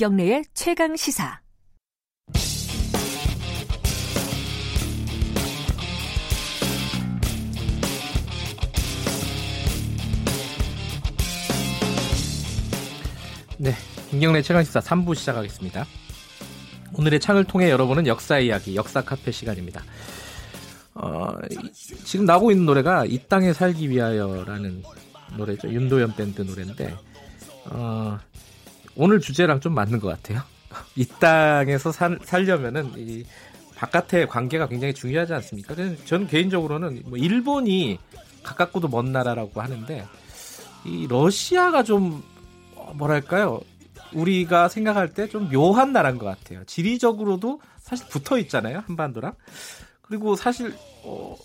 김경래의 최강 시사. 네, 김경래 최강 시사 3부 시작하겠습니다. 오늘의 창을 통해 여러분은 역사 이야기, 역사 카페 시간입니다. 어, 지금 나오고 있는 노래가 이 땅에 살기 위하여라는 노래죠. 윤도현 밴드 노래인데 어, 오늘 주제랑 좀 맞는 것 같아요. 이 땅에서 살, 살려면은 이 바깥의 관계가 굉장히 중요하지 않습니까? 저는 개인적으로는 뭐 일본이 가깝고도 먼 나라라고 하는데 이 러시아가 좀 뭐랄까요? 우리가 생각할 때 좀 묘한 나라인 것 같아요. 지리적으로도 사실 붙어 있잖아요, 한반도랑. 그리고 사실 어,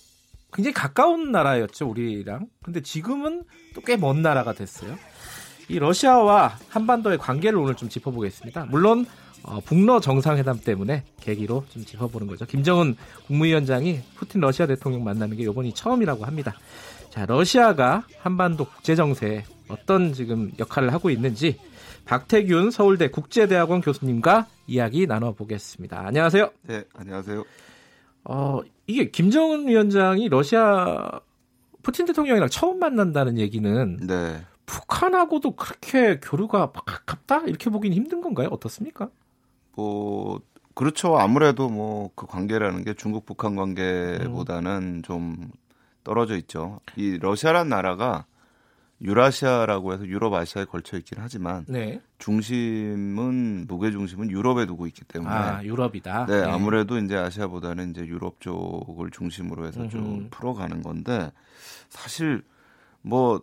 굉장히 가까운 나라였죠, 우리랑. 근데 지금은 또 꽤 먼 나라가 됐어요. 이 러시아와 한반도의 관계를 오늘 좀 짚어보겠습니다. 물론 어, 북러 정상회담 때문에 계기로 좀 짚어보는 거죠. 김정은 국무위원장이 푸틴 러시아 대통령 만나는 게 이번이 처음이라고 합니다. 자, 러시아가 한반도 국제 정세에 어떤 지금 역할을 하고 있는지 박태균 서울대 국제대학원 교수님과 이야기 나눠보겠습니다. 안녕하세요. 네, 안녕하세요. 어, 이게 김정은 위원장이 러시아 푸틴 대통령이랑 처음 만난다는 얘기는 네. 북한하고도 그렇게 교류가 가깝다 이렇게 보기는 힘든 건가요? 어떻습니까? 뭐 그렇죠. 아무래도 뭐 그 관계라는 게 중국 북한 관계보다는 음. 좀 떨어져 있죠. 이 러시아란 나라가 유라시아라고 해서 유럽 아시아에 걸쳐 있긴 하지만 네. 중심은 무게 중심은 유럽에 두고 있기 때문에 아, 유럽이다. 네, 네, 아무래도 이제 아시아보다는 이제 유럽 쪽을 중심으로 해서 좀 음흠. 풀어가는 건데 사실 뭐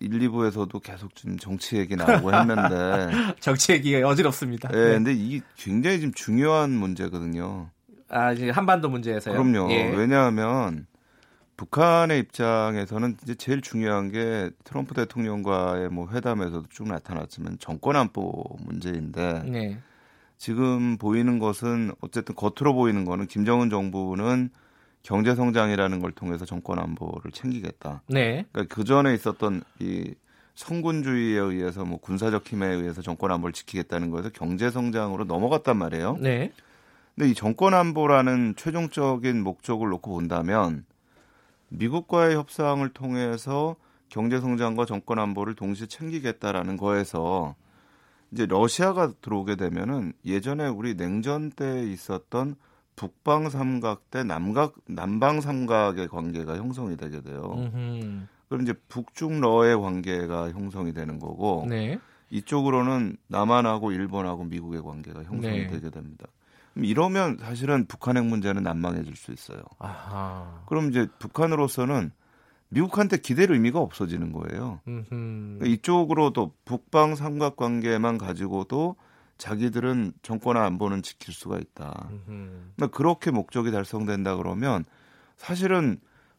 1, 2부에서도 계속 좀 정치 얘기 나오고 했는데 정치 얘기가 어지럽습니다. 네, 네, 근데 이게 굉장히 좀 중요한 문제거든요. 아, 지금 한반도 문제에서요. 그럼요. 예. 왜냐하면 북한의 입장에서는 이제 제일 중요한 게 트럼프 대통령과의 뭐 회담에서도 쭉 나타났지만 정권 안보 문제인데 네. 지금 보이는 것은 어쨌든 겉으로 보이는 거는 김정은 정부는 경제 성장이라는 걸 통해서 정권 안보를 챙기겠다. 네. 그러니까 그 전에 있었던 이 성군주의에 의해서 뭐 군사적 힘에 의해서 정권 안보를 지키겠다는 거에서 경제 성장으로 넘어갔단 말이에요. 네. 근데 이 정권 안보라는 최종적인 목적을 놓고 본다면 미국과의 협상을 통해서 경제 성장과 정권 안보를 동시에 챙기겠다라는 거에서 이제 러시아가 들어오게 되면은 예전에 우리 냉전 때 있었던 북방 삼각 대 남각 남방 삼각의 관계가 형성이 되게 돼요. 음흠. 그럼 이제 북중러의 관계가 형성이 되는 거고 네. 이쪽으로는 남한하고 일본하고 미국의 관계가 형성이 네. 되게 됩니다. 이러면 사실은 북한 핵 문제는 난망해질 수 있어요. 아하. 그럼 이제 북한으로서는 미국한테 기댈 의미가 없어지는 거예요. 그러니까 이쪽으로도 북방 삼각 관계만 가지고도 자기들은 정권화 안보는 지킬 수가 있다. 그러니까 그렇게 목적이 달성된다 그러면 사실은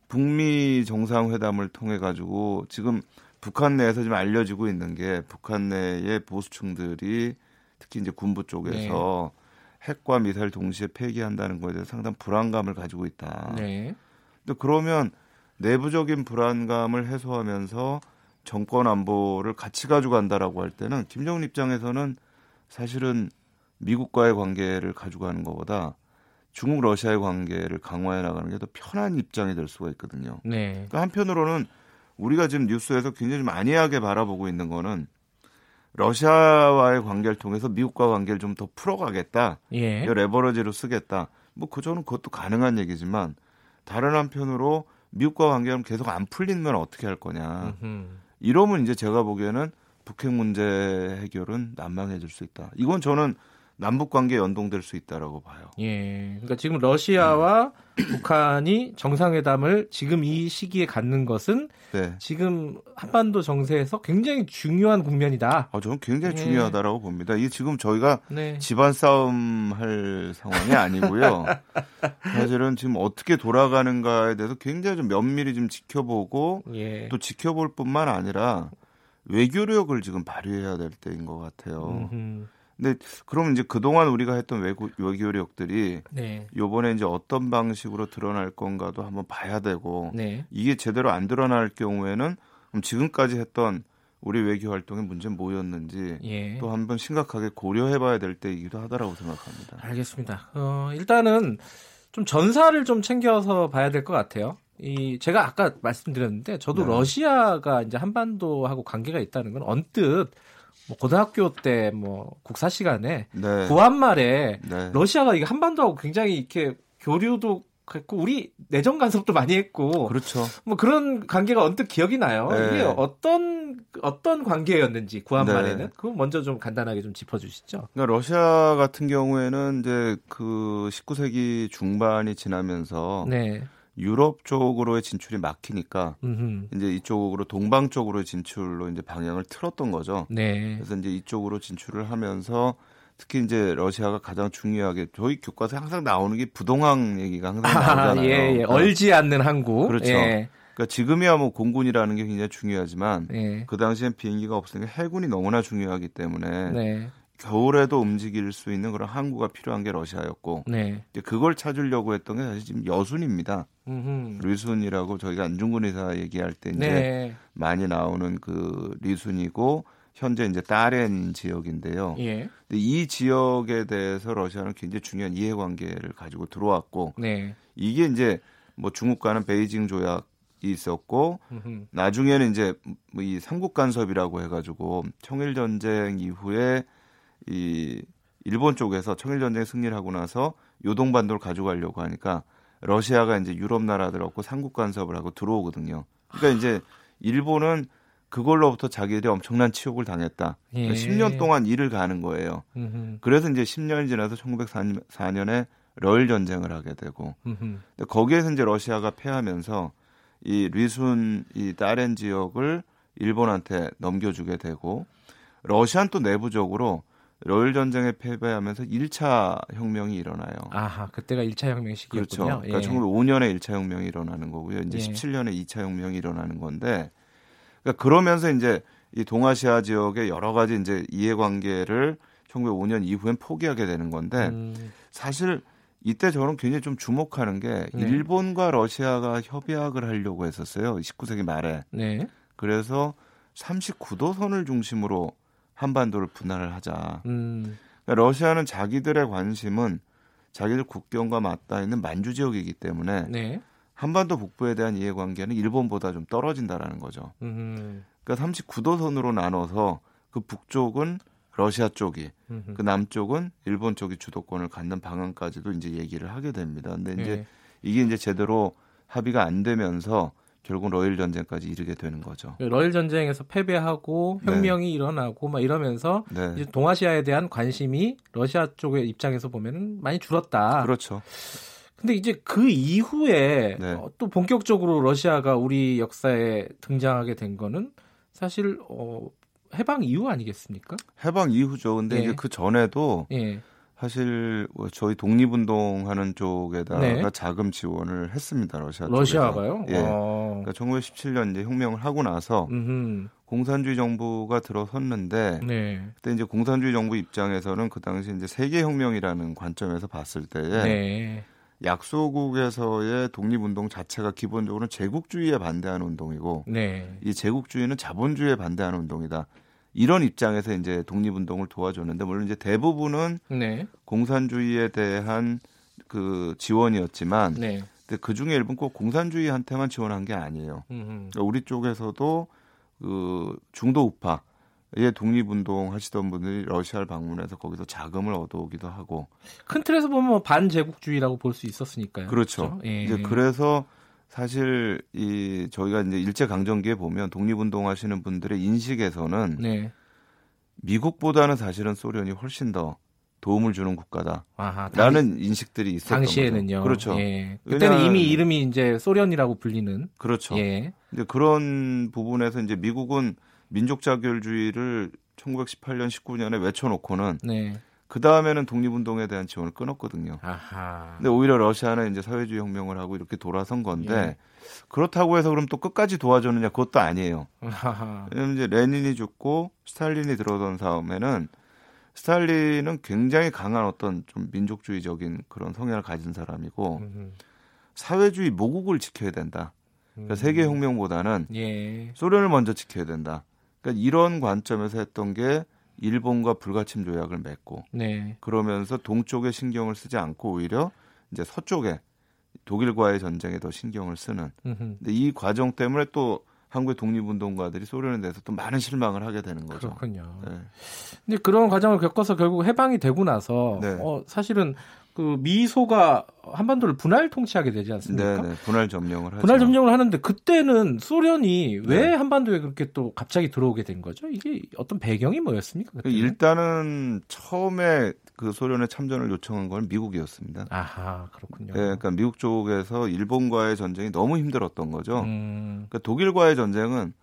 북미 정상회담을 통해 가지고 지금 북한 내에서 지금 알려지고 있는 게 북한 내의 보수층들이 특히 이제 군부 쪽에서 네. 핵과 미사일 동시에 폐기한다는 것에 대해서 상당 불안감을 가지고 있다. 네. 근데 그러면 내부적인 불안감을 해소하면서 정권 안보를 같이 가져간다라고 할 때는 김정은 입장에서는 사실은 미국과의 관계를 가져가는 것보다 중국 러시아의 관계를 강화해 나가는 게 더 편한 입장이 될 수가 있거든요. 네. 그러니까 한편으로는 우리가 지금 뉴스에서 굉장히 좀 안이하게 바라보고 있는 거는 러시아와의 관계를 통해서 미국과 관계를 좀 더 풀어가겠다. 예. 레버러지로 쓰겠다. 뭐 그저는 그것도 가능한 얘기지만 다른 한편으로 미국과 관계는 계속 안 풀리면 어떻게 할 거냐. 음흠. 이러면 이제 제가 보기에는 북핵 문제 해결은 난망해질 수 있다. 이건 저는 남북 관계 연동될 수 있다라고 봐요. 예. 그러니까 지금 러시아와 음. 북한이 정상회담을 지금 이 시기에 갖는 것은 네. 지금 한반도 정세에서 굉장히 중요한 국면이다. 아, 저는 굉장히 예. 중요하다라고 봅니다. 이게 지금 저희가 네. 집안 싸움 할 상황이 아니고요. 사실은 지금 어떻게 돌아가는가에 대해서 굉장히 좀 면밀히 좀 지켜보고 예. 또 지켜볼 뿐만 아니라 외교력을 지금 발휘해야 될 때인 것 같아요. 음흠. 근데 그럼 이제 그동안 우리가 했던 외교, 외교력들이 네. 요번에 이제 어떤 방식으로 드러날 건가도 한번 봐야 되고 네. 이게 제대로 안 드러날 경우에는 그럼 지금까지 했던 우리 외교 활동의 문제는 뭐였는지 예. 또 한번 심각하게 고려해봐야 될 때이기도 하다라고 생각합니다. 알겠습니다. 어, 일단은 좀 전사를 좀 챙겨서 봐야 될 것 같아요. 이 제가 아까 말씀드렸는데 저도 네. 러시아가 이제 한반도하고 관계가 있다는 건 언뜻 뭐 고등학교 때 뭐 국사 시간에 네. 구한말에 네. 러시아가 이게 한반도하고 굉장히 이렇게 교류도 했고 우리 내정 간섭도 많이 했고 그렇죠. 뭐 그런 관계가 언뜻 기억이 나요. 네. 이게 어떤 어떤 관계였는지 구한말에는 네. 그거 먼저 좀 간단하게 좀 짚어주시죠. 그러니까 러시아 같은 경우에는 이제 그 19세기 중반이 지나면서 네. 유럽 쪽으로의 진출이 막히니까 음흠. 이제 이쪽으로 동방 쪽으로의 진출로 이제 방향을 틀었던 거죠. 네. 그래서 이제 이쪽으로 진출을 하면서 특히 이제 러시아가 가장 중요하게 저희 교과서에 항상 나오는 게 부동항 얘기가 항상 아, 나오잖아요. 예, 예. 그러니까, 얼지 않는 항구. 그렇죠. 예. 그러니까 지금이야 뭐 공군이라는 게 굉장히 중요하지만 예. 그 당시엔 비행기가 없으니까 해군이 너무나 중요하기 때문에 네. 겨울에도 움직일 수 있는 그런 항구가 필요한 게 러시아였고 네. 이제 그걸 찾으려고 했던 게 사실 지금 여순입니다. 음흠. 리순이라고 저희가 안중근 의사 얘기할 때 이제 네. 많이 나오는 그 리순이고 현재 이제 따렌 지역인데요. 예. 근데 이 지역에 대해서 러시아는 굉장히 중요한 이해관계를 가지고 들어왔고 네. 이게 이제 뭐 중국과는 베이징 조약이 있었고 음흠. 나중에는 이제 뭐이 삼국 간섭이라고 해가지고 청일 전쟁 이후에 이 일본 쪽에서 청일 전쟁 승리를 하고 나서 요동 반도를 가져가려고 하니까 러시아가 이제 유럽 나라들하고 삼국 간섭을 하고 들어오거든요. 그러니까 이제 일본은 그걸로부터 자기들이 엄청난 치욕을 당했다. 그러니까 예. 10년 동안 일을 가는 거예요. 음흠. 그래서 이제 10년이 지나서 1904년에 러일 전쟁을 하게 되고 거기에서 이제 러시아가 패하면서 이 리순 이 다렌 지역을 일본한테 넘겨주게 되고 러시아는 또 내부적으로 러일 전쟁에 패배하면서 1차 혁명이 일어나요. 아하, 그때가 1차 혁명 시기였군요. 그렇죠. 그러니까 예. 1905년에 1차 혁명이 일어나는 거고요. 이제 예. 17년에 2차 혁명이 일어나는 건데 그러니까 그러면서 이제 이 동아시아 지역의 여러 가지 이제 이해관계를 1905년 이후엔 포기하게 되는 건데 음. 사실 이때 저는 굉장히 좀 주목하는 게 네. 일본과 러시아가 협약을 하려고 했었어요. 19세기 말에. 네. 그래서 39도 선을 중심으로 한반도를 분할을 하자. 음. 그러니까 러시아는 자기들의 관심은 자기들 국경과 맞닿아 있는 만주 지역이기 때문에 네. 한반도 북부에 대한 이해관계는 일본보다 좀 떨어진다라는 거죠. 음. 그러니까 39도 선으로 나눠서 그 북쪽은 러시아 쪽이 음흠. 그 남쪽은 일본 쪽이 주도권을 갖는 방안까지도 이제 얘기를 하게 됩니다. 근데 이제 네. 이게 이제 제대로 합의가 안 되면서 결국 러일 전쟁까지 이르게 되는 거죠. 러일 전쟁에서 패배하고 네. 혁명이 네. 일어나고 막 이러면서 네. 이제 동아시아에 대한 관심이 러시아 쪽의 입장에서 보면 많이 줄었다. 그렇죠. 근데 이제 그 이후에 네. 어, 또 본격적으로 러시아가 우리 역사에 등장하게 된 거는 사실 어, 해방 이후 아니겠습니까? 해방 이후죠. 근데 예. 이제 그 전에도 예. 사실 뭐 저희 독립운동하는 쪽에다가 네. 자금 지원을 했습니다. 러시아 러시아가요? 예. 아. 그러니까 1917년 이제 혁명을 하고 나서 음흠. 공산주의 정부가 들어섰는데 네. 그때 이제 공산주의 정부 입장에서는 그 당시 이제 세계 혁명이라는 관점에서 봤을 때에 네. 약소국에서의 독립운동 자체가 기본적으로 제국주의에 반대하는 운동이고 네. 이 제국주의는 자본주의에 반대하는 운동이다. 이런 입장에서 이제 독립운동을 도와줬는데 물론 이제 대부분은 네. 공산주의에 대한 그 지원이었지만 네. 근데 그 중에 일부 꼭 공산주의한테만 지원한 게 아니에요. 그러니까 우리 쪽에서도 그 중도 우파 예, 독립운동 하시던 분들이 러시아를 방문해서 거기서 자금을 얻어오기도 하고 큰 틀에서 보면 뭐 반제국주의라고 볼 수 있었으니까요. 그렇죠. 그렇죠? 예. 이제 그래서 사실 이 저희가 이제 일제 강점기에 보면 독립운동 하시는 분들의 인식에서는 네. 미국보다는 사실은 소련이 훨씬 더 도움을 주는 국가다라는 아하, 인식들이 있었던 당시에는요. 거죠. 그렇죠. 예. 그때는 이미 이름이 이제 소련이라고 불리는 그렇죠. 예. 이제 그런 부분에서 이제 미국은 민족 자결주의를 1918년 19년에 외쳐놓고는 네. 그 다음에는 독립운동에 대한 지원을 끊었거든요. 아하. 근데 오히려 러시아는 이제 사회주의 혁명을 하고 이렇게 돌아선 건데 예. 그렇다고 해서 그럼 또 끝까지 도와줬느냐 그것도 아니에요. 아하. 왜냐면 이제 레닌이 죽고 스탈린이 들어선 다음에는 스탈린은 굉장히 강한 어떤 좀 민족주의적인 그런 성향을 가진 사람이고 음흠. 사회주의 모국을 지켜야 된다. 그러니까 음. 세계 혁명보다는 예. 소련을 먼저 지켜야 된다. 그러니까 이런 관점에서 했던 게 일본과 불가침 조약을 맺고 네. 그러면서 동쪽에 신경을 쓰지 않고 오히려 이제 서쪽에 독일과의 전쟁에 더 신경을 쓰는. 근데 이 과정 때문에 또 한국의 독립운동가들이 소련에 대해서 또 많은 실망을 하게 되는 거죠. 그렇군요. 네. 근데 그런 과정을 겪어서 결국 해방이 되고 나서 네. 어, 사실은 그 미소가 한반도를 분할 통치하게 되지 않습니까? 네, 네. 분할 점령을 하죠. 분할 점령을 하는데 그때는 소련이 왜 네. 한반도에 그렇게 또 갑자기 들어오게 된 거죠? 이게 어떤 배경이 뭐였습니까? 그때는? 일단은 처음에 그 소련에 참전을 요청한 건 미국이었습니다. 아하, 그렇군요. 네, 그러니까 미국 쪽에서 일본과의 전쟁이 너무 힘들었던 거죠. 음. 그러니까 독일과의 전쟁은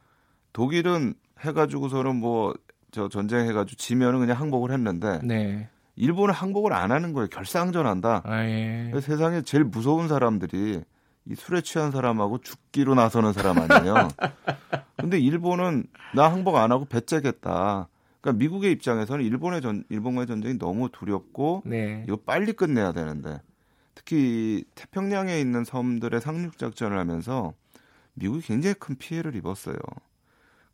독일은 해가지고서는 뭐 저 전쟁 해가지고 지면은 그냥 항복을 했는데 네. 일본은 항복을 안 하는 거예요. 결사항전한다. 아, 예. 세상에 제일 무서운 사람들이 이 술에 취한 사람하고 죽기로 나서는 사람 아니에요. 근데 일본은 나 항복 안 하고 배째겠다. 그러니까 미국의 입장에서는 일본의 전 일본과의 전쟁이 너무 두렵고 네. 이거 빨리 끝내야 되는데 특히 태평양에 있는 섬들의 상륙 작전을 하면서 미국이 굉장히 큰 피해를 입었어요.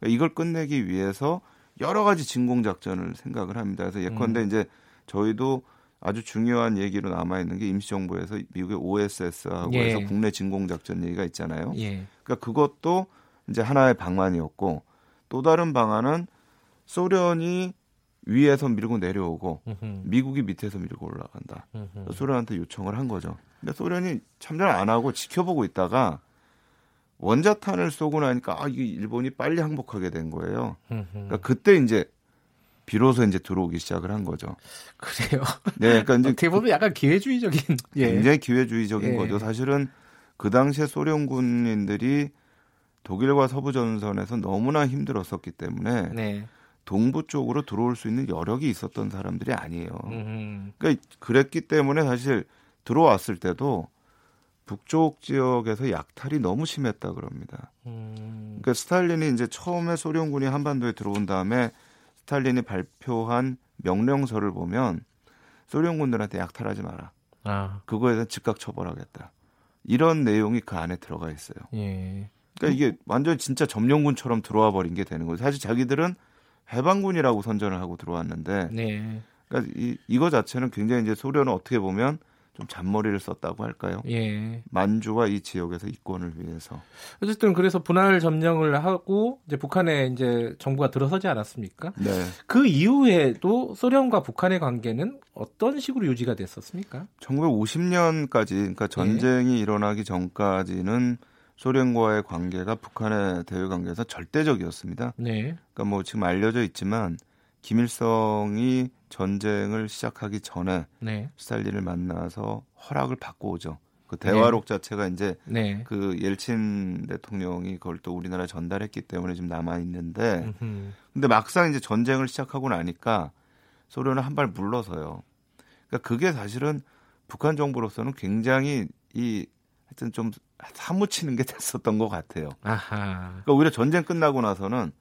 그러니까 이걸 끝내기 위해서 여러 가지 진공 작전을 생각을 합니다. 그래서 예컨대 음. 이제 저희도 아주 중요한 얘기로 남아 있는 게 임시정부에서 미국의 OSS하고 예. 해서 국내 진공 작전 얘기가 있잖아요. 예. 그러니까 그것도 이제 하나의 방안이었고 또 다른 방안은 소련이 위에서 밀고 내려오고 으흠. 미국이 밑에서 밀고 올라간다. 소련한테 요청을 한 거죠. 근데 소련이 참전 안 하고 지켜보고 있다가 원자탄을 쏘고 나니까 아 이게 일본이 빨리 항복하게 된 거예요. 그러니까 그때 이제 비로소 이제 들어오기 시작을 한 거죠. 그래요. 네, 그러니까 이제 어떻게 보면 약간 기회주의적인 예. 굉장히 기회주의적인 예. 거죠. 사실은 그 당시에 소련 군인들이 독일과 서부 전선에서 너무나 힘들었었기 때문에 네. 동부 쪽으로 들어올 수 있는 여력이 있었던 사람들이 아니에요. 음흠. 그러니까 그랬기 때문에 사실 들어왔을 때도 북쪽 지역에서 약탈이 너무 심했다 그럽니다. 음. 그러니까 스탈린이 이제 처음에 소련군이 한반도에 들어온 다음에 스탈린이 발표한 명령서를 보면 소련군들한테 약탈하지 마라. 아. 그거에 대한 즉각 처벌하겠다. 이런 내용이 그 안에 들어가 있어요. 예. 그러니까 이게 완전 진짜 점령군처럼 들어와 버린 게 되는 거예요. 사실 자기들은 해방군이라고 선전을 하고 들어왔는데, 네. 그러니까 이, 이거 자체는 굉장히 이제 소련은 어떻게 보면 좀 잔머리를 썼다고 할까요? 예. 만주와 이 지역에서 이권을 위해서. 어쨌든 그래서 분할 점령을 하고 이제 북한에 이제 정부가 들어서지 않았습니까? 네. 그 이후에도 소련과 북한의 관계는 어떤 식으로 유지가 됐었습니까? 1950년까지 그러니까 전쟁이 예. 일어나기 전까지는 소련과의 관계가 북한의 대외 관계에서 절대적이었습니다. 네. 그러니까 뭐 지금 알려져 있지만 김일성이 전쟁을 시작하기 전에 네. 스탈린을 만나서 허락을 받고 오죠. 그 대화록 네. 자체가 이제 네. 그 옐친 대통령이 그걸 또 우리나라에 전달했기 때문에 지금 남아 있는데 근데 막상 이제 전쟁을 시작하고 나니까 소련은 한 발 물러서요. 그러니까 그게 사실은 북한 정부로서는 굉장히 이 하여튼 좀 사무치는 게 됐었던 것 같아요. 아하. 그러니까 오히려 전쟁 끝나고 나서는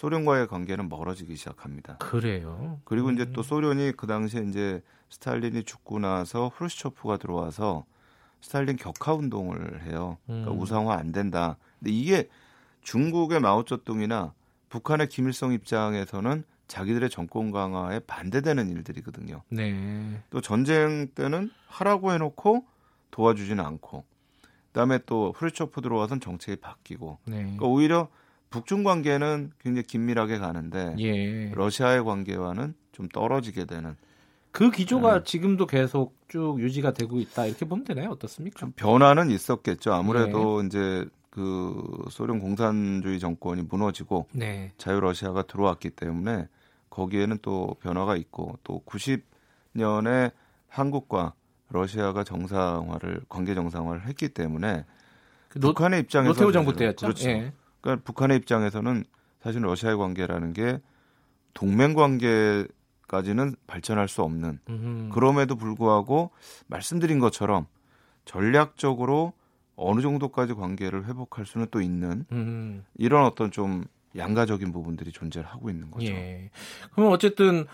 소련과의 관계는 멀어지기 시작합니다. 그래요. 그리고 음. 이제 또 소련이 그 당시에 이제 스탈린이 죽고 나서 후르시초프가 들어와서 스탈린 격하 운동을 해요. 그러니까 음. 우상화 안 된다. 근데 이게 중국의 마오쩌둥이나 북한의 김일성 입장에서는 자기들의 정권 강화에 반대되는 일들이거든요. 네. 또 전쟁 때는 하라고 해놓고 도와주지는 않고, 그다음에 또 후르초프 들어와선 정책이 바뀌고, 네. 그러니까 오히려 북중 관계는 굉장히 긴밀하게 가는데 예. 러시아의 관계와는 좀 떨어지게 되는 그 기조가 네. 지금도 계속 쭉 유지가 되고 있다 이렇게 보면 되나요? 어떻습니까? 변화는 있었겠죠. 아무래도 예. 이제 그 소련 공산주의 정권이 무너지고 네. 자유 러시아가 들어왔기 때문에 거기에는 또 변화가 있고 또 90년에 한국과 러시아가 정상화를 관계 정상화를 했기 때문에 그 노, 북한의 입장에서 노태우 정부 때였죠. 그렇죠. 예. 그러니까 북한의 입장에서는 사실 러시아의 관계라는 게 동맹 관계까지는 발전할 수 없는 음흠. 그럼에도 불구하고 말씀드린 것처럼 전략적으로 어느 정도까지 관계를 회복할 수는 또 있는 음흠. 이런 어떤 좀 양가적인 부분들이 존재를 하고 있는 거죠. 예. 그럼 어쨌든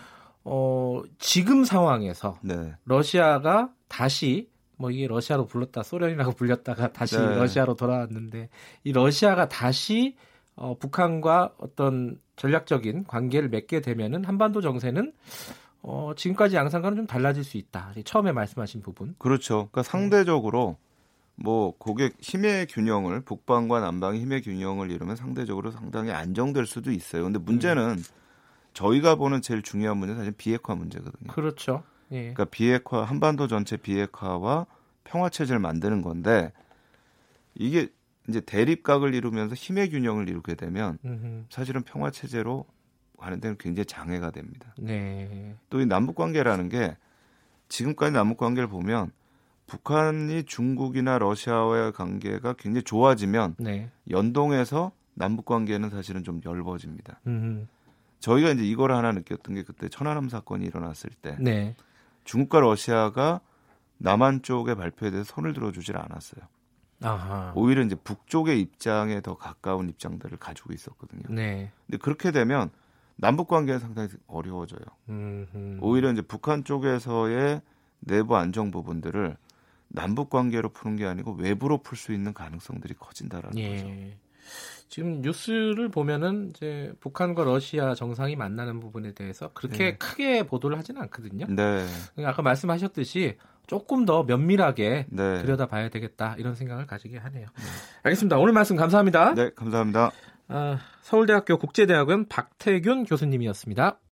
어, 지금 상황에서 네. 러시아가 다시 뭐 이게 러시아로 불렀다 소련이라고 불렸다가 다시 네. 러시아로 돌아왔는데 이 러시아가 다시 어, 북한과 어떤 전략적인 관계를 맺게 되면은 한반도 정세는 어, 지금까지 양상과는 좀 달라질 수 있다. 처음에 말씀하신 부분. 그렇죠. 그러니까 상대적으로 뭐 고객 힘의 균형을 북방과 남방의 힘의 균형을 이루면 상대적으로 상당히 안정될 수도 있어요. 근데 문제는 음. 저희가 보는 제일 중요한 문제는 사실 비핵화 문제거든요. 그렇죠. 예. 그러니까 비핵화 한반도 전체 비핵화와 평화 체제를 만드는 건데 이게 이제 대립각을 이루면서 힘의 균형을 이루게 되면 음흠. 사실은 평화 체제로 가는 데는 굉장히 장애가 됩니다. 네. 또 이 남북 관계라는 게 지금까지 남북 관계를 보면 북한이 중국이나 러시아와의 관계가 굉장히 좋아지면 네. 연동해서 남북 관계는 사실은 좀 엷어집니다. 음흠. 저희가 이제 이걸 하나 느꼈던 게 그때 천안함 사건이 일어났을 때 네. 중국과 러시아가 남한 쪽의 발표에 대해서 손을 들어주질 않았어요. 아하. 오히려 이제 북쪽의 입장에 더 가까운 입장들을 가지고 있었거든요. 네. 근데 그렇게 되면 남북 관계는 상당히 어려워져요. 음흠. 오히려 이제 북한 쪽에서의 내부 안정 부분들을 남북 관계로 푸는 게 아니고 외부로 풀 수 있는 가능성들이 커진다라는 예. 거죠. 지금 뉴스를 보면은 이제 북한과 러시아 정상이 만나는 부분에 대해서 그렇게 네. 크게 보도를 하지는 않거든요. 네. 그러니까 아까 말씀하셨듯이 조금 더 면밀하게 네. 들여다봐야 되겠다 이런 생각을 가지게 하네요. 네. 알겠습니다. 오늘 말씀 감사합니다. 네, 감사합니다. 아, 서울대학교 국제대학원 박태균 교수님이었습니다.